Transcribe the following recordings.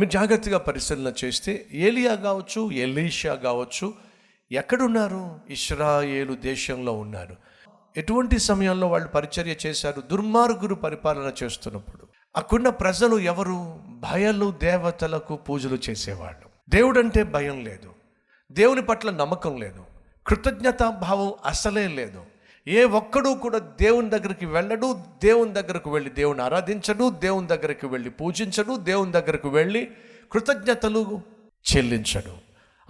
మీరు జాగ్రత్తగా పరిశీలన చేస్తే ఏలియా కావచ్చు ఎలీషా కావచ్చు ఎక్కడున్నారు? ఇస్రాయేలు దేశంలో ఉన్నారు. ఎటువంటి సమయంలో వాళ్ళు పరిచర్య చేశారు? దుర్మార్గులు పరిపాలన చేస్తున్నప్పుడు. అక్కడున్న ప్రజలు ఎవరు? భయలు దేవతలకు పూజలు చేసేవాళ్ళు. దేవుడంటే భయం లేదు. దేవుని పట్ల నమ్మకం లేదు. కృతజ్ఞతా భావం అసలే లేదు. ఏ ఒక్కడూ కూడా దేవుని దగ్గరికి వెళ్ళడు దేవుని దగ్గరకు వెళ్ళి దేవుని ఆరాధించడు దేవుని దగ్గరికి వెళ్ళి పూజించడు దేవుని దగ్గరకు వెళ్ళి కృతజ్ఞతలు చెల్లించడు.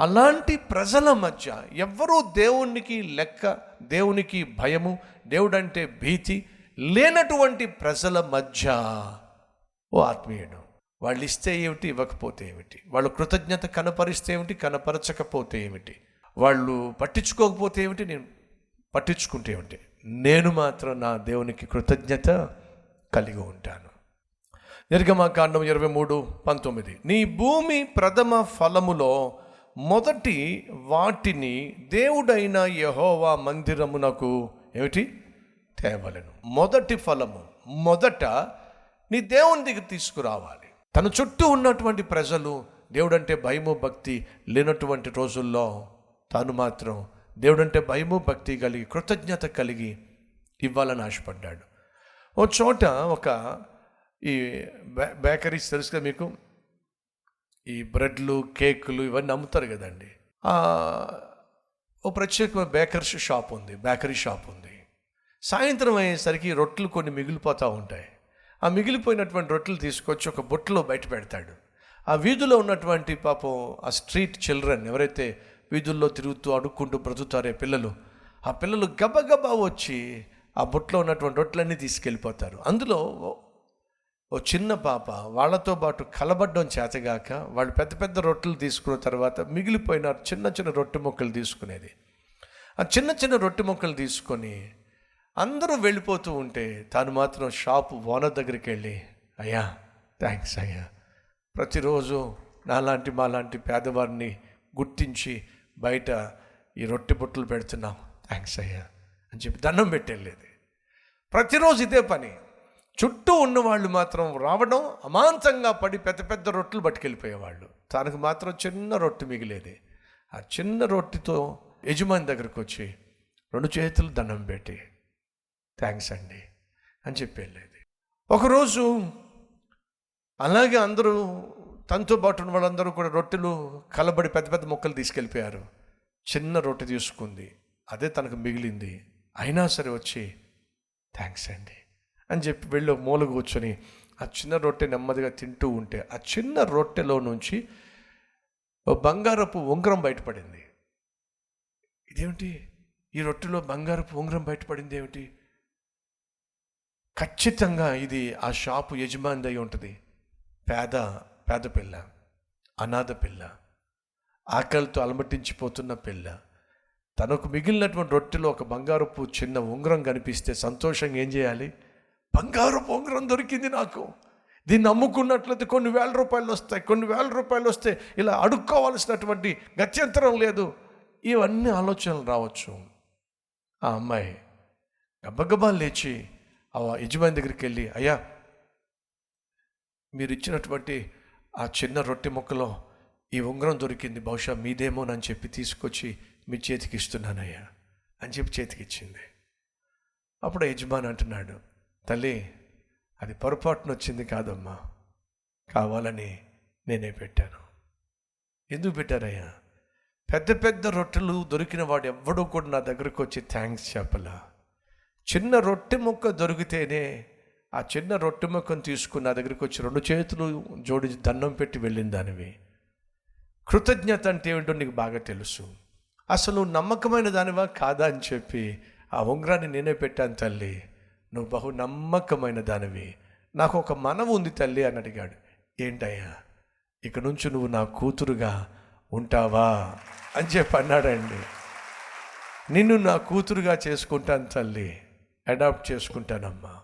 అలాంటి ప్రజల మధ్య ఎవ్వరూ దేవునికి లెక్క దేవునికి భయము దేవుడంటే భీతి లేనటువంటి ప్రజల మధ్య ఓ ఆత్మీయుడు. వాళ్ళు ఇస్తే ఏమిటి ఇవ్వకపోతే ఏమిటి? వాళ్ళు కృతజ్ఞత కనపరిస్తే ఏమిటి కనపరచకపోతే ఏమిటి? వాళ్ళు పట్టించుకోకపోతే ఏమిటి? నేను పట్టించుకుంటే ఉంటే నేను మాత్రం నా దేవునికి కృతజ్ఞత కలిగి ఉంటాను. నిర్గమాకాండం ఇరవై మూడు పంతొమ్మిది. నీ భూమి ప్రథమ ఫలములో మొదటి వాటిని దేవుడైన యహోవా మందిరమునకు ఏమిటి? తేవలను. మొదటి ఫలము మొదట నీ దేవుని దగ్గర తీసుకురావాలి. తన చుట్టూ ఉన్నటువంటి ప్రజలు దేవుడంటే భయము భక్తి లేనటువంటి రోజుల్లో తాను మాత్రం దేవుడంటే భయము భక్తి కలిగి కృతజ్ఞత కలిగి ఇవ్వాలని ఆశపడ్డాడు. ఓ చోట ఒక ఈ బేకరీస్ తెలుసు కదా మీకు? ఈ బ్రెడ్లు కేకులు ఇవన్నీ అమ్ముతారు కదండి. ఓ ప్రత్యేకమైన బేకర్స్ షాప్ ఉంది బేకరీ షాప్ ఉంది. సాయంత్రం అయ్యేసరికి రొట్టెలు కొన్ని మిగిలిపోతూ ఉంటాయి. ఆ మిగిలిపోయినటువంటి రొట్టెలు తీసుకొచ్చి ఒక బుట్టలో బయట పెడతాడు. ఆ వీధిలో ఉన్నటువంటి పాపం ఆ స్ట్రీట్ చిల్డ్రన్ ఎవరైతే వీధుల్లో తిరుగుతూ అడుక్కుంటూ బ్రతుకుతారే పిల్లలు. ఆ పిల్లలు గబగబా వచ్చి ఆ బుట్టలో ఉన్నటువంటి రొట్టెలన్నీ తీసుకెళ్ళిపోతారు. అందులో ఓ- చిన్న పాప వాళ్ళతో పాటు కలబడ్డం చేతగాక వాళ్ళు పెద్ద పెద్ద రొట్టెలు తీసుకున్న తర్వాత మిగిలిపోయిన చిన్న చిన్న రొట్టె మొక్కలు తీసుకునేది. ఆ చిన్న చిన్న రొట్టె మొక్కలు తీసుకొని అందరూ వెళ్ళిపోతూ ఉంటే తాను మాత్రం షాపు ఓనర్ దగ్గరికి వెళ్ళి అయ్యా థ్యాంక్స్ అయ్యా. ప్రతిరోజు నాలాంటి మాలాంటి పేదవారిని గుర్తించి బయట ఈ రొట్టె బుట్టలు పెడుతున్నాం. థ్యాంక్స్ అయ్యా అని చెప్పి దండం పెట్టేళ్ళేది. ప్రతిరోజు ఇదే పని. చుట్టూ ఉన్నవాళ్ళు మాత్రం రావడం అమాంతంగా పడి పెద్ద పెద్ద రొట్టెలు పట్టుకెళ్ళిపోయేవాళ్ళు. తనకు మాత్రం చిన్న రొట్టె మిగిలేది. ఆ చిన్న రొట్టెతో యజమాని దగ్గరకు వచ్చి రెండు చేతులు దండం పెట్టి థ్యాంక్స్ అండి అని చెప్పి వెళ్ళేది ఒకరోజు అలాగే అందరూ తనతో పాటు ఉన్న వాళ్ళందరూ కూడా రొట్టెలు కలబడి పెద్ద పెద్ద మొక్కలు తీసుకెళ్ళిపోయారు. చిన్న రొట్టె తీసుకుంది. అదే తనకు మిగిలింది. అయినా సరే వచ్చి థ్యాంక్స్ అండి అని చెప్పి వెళ్ళి ఒక మూల కూర్చొని ఆ చిన్న రొట్టె నెమ్మదిగా తింటూ ఉంటే ఆ చిన్న రొట్టెలో నుంచి ఓ బంగారపు ఉంగరం బయటపడింది. ఇదేమిటి? ఈ రొట్టెలో బంగారపు ఉంగరం బయటపడింది ఏమిటి? ఖచ్చితంగా ఇది ఆ షాపు యజమాని అయి ఉంటుంది. పేద పేద పిల్ల అనాథ పిల్ల ఆకలితో అలమటించిపోతున్న పిల్ల తనకు మిగిలినటువంటి రొట్టెలో ఒక బంగారపు చిన్న ఉంగరం కనిపిస్తే సంతోషంగా ఏం చేయాలి? బంగారపు ఉంగరం దొరికింది నాకు. దీన్ని అమ్ముకున్నట్లయితే కొన్ని వేల రూపాయలు వస్తాయి కొన్ని వేల రూపాయలు వస్తే ఇలా అడుక్కోవాల్సినటువంటి గత్యంతరం లేదు. ఇవన్నీ ఆలోచనలు రావచ్చు. ఆ అమ్మాయి గబగబా లేచి ఆ యజమాని దగ్గరికి వెళ్ళి అయ్యా మీరు ఇచ్చినటువంటి ఆ చిన్న రొట్టె ముక్కలో ఈ ఉంగరం దొరికింది. బహుశా మీదేమోనని చెప్పి తీసుకొచ్చి మీ చేతికి ఇస్తున్నానయ్యా అని చెప్పి చేతికి ఇచ్చింది. అప్పుడు యజమాని అంటున్నాడు తల్లి అది పొరపాటున వచ్చింది కాదమ్మా. కావాలని నేనే పెట్టాను. ఎందుకు పెట్టారయ్యా? పెద్ద పెద్ద రొట్టెలు దొరికిన వాడు ఎవ్వడూ కూడా నా దగ్గరకు వచ్చి థ్యాంక్స్ చెప్పలా. చిన్న రొట్టె ముక్క దొరికితేనే ఆ చిన్న రొట్టె ముక్కను తీసుకుని నా దగ్గరికి వచ్చి రెండు చేతులు జోడించి దండం పెట్టి వెళ్ళిన దానివి. కృతజ్ఞత అంటే ఏమిటో నీకు బాగా తెలుసు. అసలు నువ్వు నమ్మకమైన దానివా? కాదా అని చెప్పి ఆ ఉంగరాన్ని నేనే పెట్టాను తల్లి. నువ్వు బహు నమ్మకమైన దానివి. నాకు ఒక మనవు ఉంది తల్లి అని అడిగాడు. ఏంటయ్యా? ఇక నుంచి నువ్వు నా కూతురుగా ఉంటావా? అని చెప్పి అన్నాడండి. నిన్ను నా కూతురుగా చేసుకుంటాను తల్లి. అడాప్ట్ చేసుకుంటానమ్మా.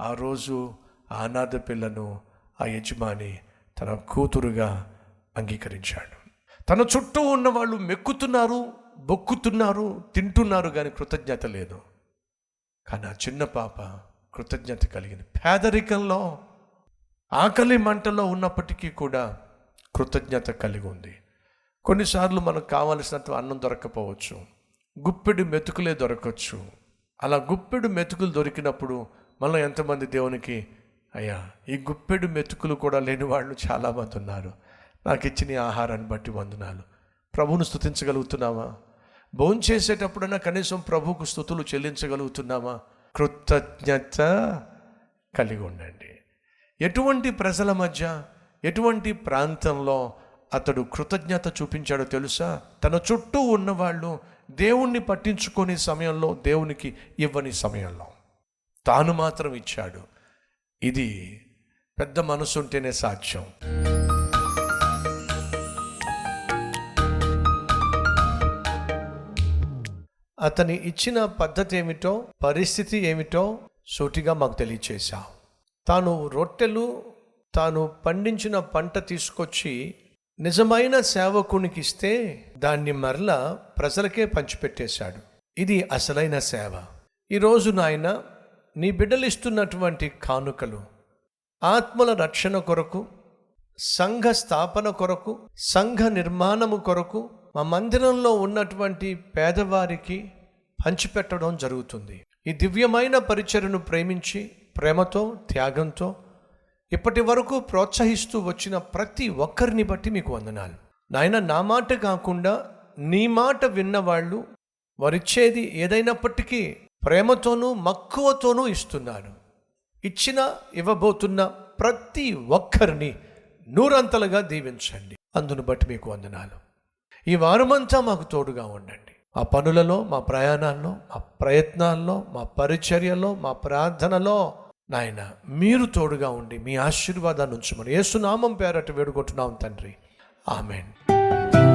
ఆ రోజు ఆ అనాథ పిల్లను ఆ యజమాని తన కూతురుగా అంగీకరించాడు. తన చుట్టూ ఉన్న వాళ్ళు మెక్కుతున్నారు బొక్కుతున్నారు తింటున్నారు కానీ కృతజ్ఞత లేదు. కానీ ఆ చిన్న పాప కృతజ్ఞత కలిగింది. పేదరికంలో ఆకలి మంటలో ఉన్నప్పటికీ కూడా కృతజ్ఞత కలిగి ఉంది. కొన్నిసార్లు మనకు కావలసినంత అన్నం దొరకపోవచ్చు. గుప్పెడు మెతుకులే దొరకవచ్చు అలా గుప్పెడు మెతుకులు దొరికినప్పుడు మనలో ఎంతమంది దేవునికి అయ్యా ఈ గుప్పెడు మెతుకులు కూడా లేని వాళ్ళు చాలామంది ఉన్నారు. నాకు ఇచ్చిన ఆహారాన్ని బట్టి వందనాలు. ప్రభువును స్తుతించగలుగుతున్నామా భోజనం చేసేటప్పుడైనా కనీసం ప్రభువుకు స్థుతులు చెల్లించగలుగుతున్నామా కృతజ్ఞత కలిగి ఉండండి. ఎటువంటి ప్రజల మధ్య ఎటువంటి ప్రాంతంలో అతడు కృతజ్ఞత చూపించాడో తెలుసా? తన చుట్టూ ఉన్నవాళ్ళు దేవుణ్ణి పట్టించుకొని సమయంలో దేవునికి ఇవ్వని సమయంలో. తాను మాత్రం ఇచ్చాడు. ఇది పెద్ద మనసు ఉంటేనే సాధ్యం. అతని ఇచ్చిన పద్ధతి ఏమిటో పరిస్థితి ఏమిటో సూటిగా మాకు తెలియచేశా. తాను రొట్టెలు తాను పండించిన పంట తీసుకొచ్చి నిజమైన సేవకునికి ఇస్తే దాన్ని మరలా ప్రజలకే పంచిపెట్టేశాడు. ఇది అసలైన సేవ. ఈరోజు నాయన నీ బిడ్డలు ఇస్తున్నటువంటి కానుకలు ఆత్మల రక్షణ కొరకు సంఘ స్థాపన కొరకు సంఘ నిర్మాణము కొరకు మా మందిరంలో ఉన్నటువంటి పేదవారికి పంచిపెట్టడం జరుగుతుంది. ఈ దివ్యమైన పరిచయను ప్రేమించి ప్రేమతో త్యాగంతో ఇప్పటి వరకు ప్రోత్సహిస్తూ వచ్చిన ప్రతి ఒక్కరిని బట్టి మీకు వందనాలు. నాయన నా మాట కాకుండా నీ మాట విన్నవాళ్ళు వారిచ్చేది ఏదైనప్పటికీ ప్రేమతోనూ మక్కువతోనూ ఇస్తున్నారు ఇచ్చిన ఇవ్వబోతున్న ప్రతి ఒక్కరిని నూరంతలుగా దీవించండి. అందును బట్టి మీకు వందనాలు. ఈ వారమంతా మాకు తోడుగా ఉండండి. మా పనులలో మా ప్రయాణాల్లో మా ప్రయత్నాల్లో మా పరిచర్యలో మా ప్రార్థనలో నాయన మీరు తోడుగా ఉండి మీ ఆశీర్వాదాన్ని ఉంచమని యేసునామం పేరట వేడుకుంటున్నాం తండ్రి. ఆమెన్.